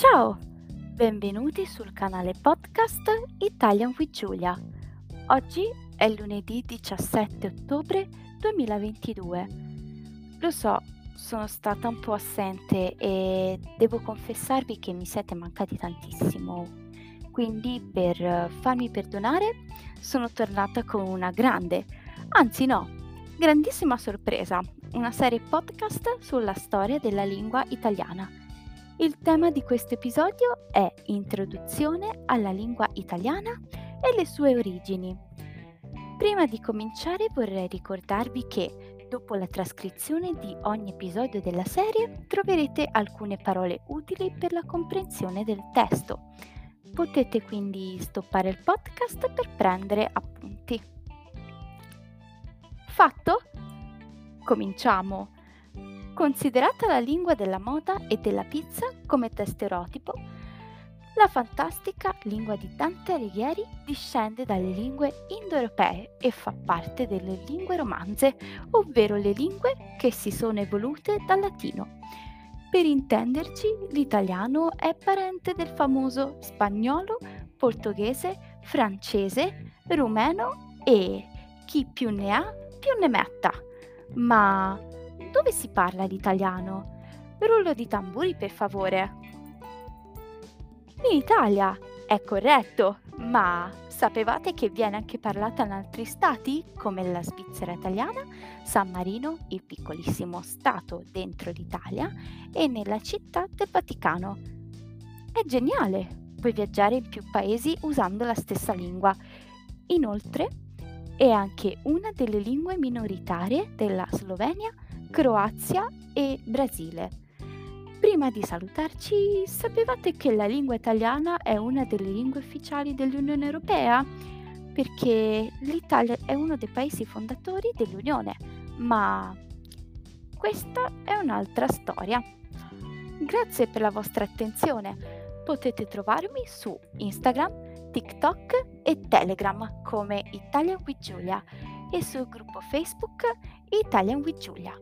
Ciao, benvenuti sul canale podcast Italian with Giulia. Oggi è lunedì 17 ottobre 2022. Lo so, sono stata un po' assente e devo confessarvi che mi siete mancati tantissimo. Quindi per farmi perdonare sono tornata con una grande, anzi no, grandissima sorpresa, una serie podcast sulla storia della lingua italiana il tema di questo episodio è Introduzione alla lingua italiana e le sue origini. Prima di cominciare vorrei ricordarvi che dopo la trascrizione di ogni episodio della serie troverete alcune parole utili per la comprensione del testo. Potete quindi stoppare il podcast per prendere appunti. Fatto? Cominciamo! Considerata la lingua della moda e della pizza come testereotipo, la fantastica lingua di Dante Alighieri discende dalle lingue indoeuropee e fa parte delle lingue romanze, ovvero le lingue che si sono evolute dal latino. Per intenderci, l'italiano è parente del famoso spagnolo, portoghese, francese, rumeno e chi più ne ha più ne metta. Ma dove si parla l'italiano? Rullo di tamburi, per favore. In Italia, è corretto, ma sapevate che viene anche parlata in altri stati, come la Svizzera italiana, San Marino, il piccolissimo stato dentro l'Italia, e nella città del Vaticano? È geniale, puoi viaggiare in più paesi usando la stessa lingua. Inoltre, è anche una delle lingue minoritarie della Slovenia, Croazia e Brasile. Prima di salutarci, sapevate che la lingua italiana è una delle lingue ufficiali dell'Unione Europea? Perché l'Italia è uno dei paesi fondatori dell'Unione, ma questa è un'altra storia. Grazie per la vostra attenzione. Potete trovarmi su Instagram, TikTok e Telegram come Italian with Giulia e sul gruppo Facebook Italian with Giulia.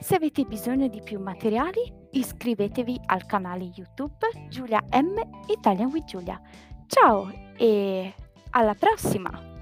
Se avete bisogno di più materiali, iscrivetevi al canale YouTube Giulia M Italian with Giulia. Ciao e alla prossima!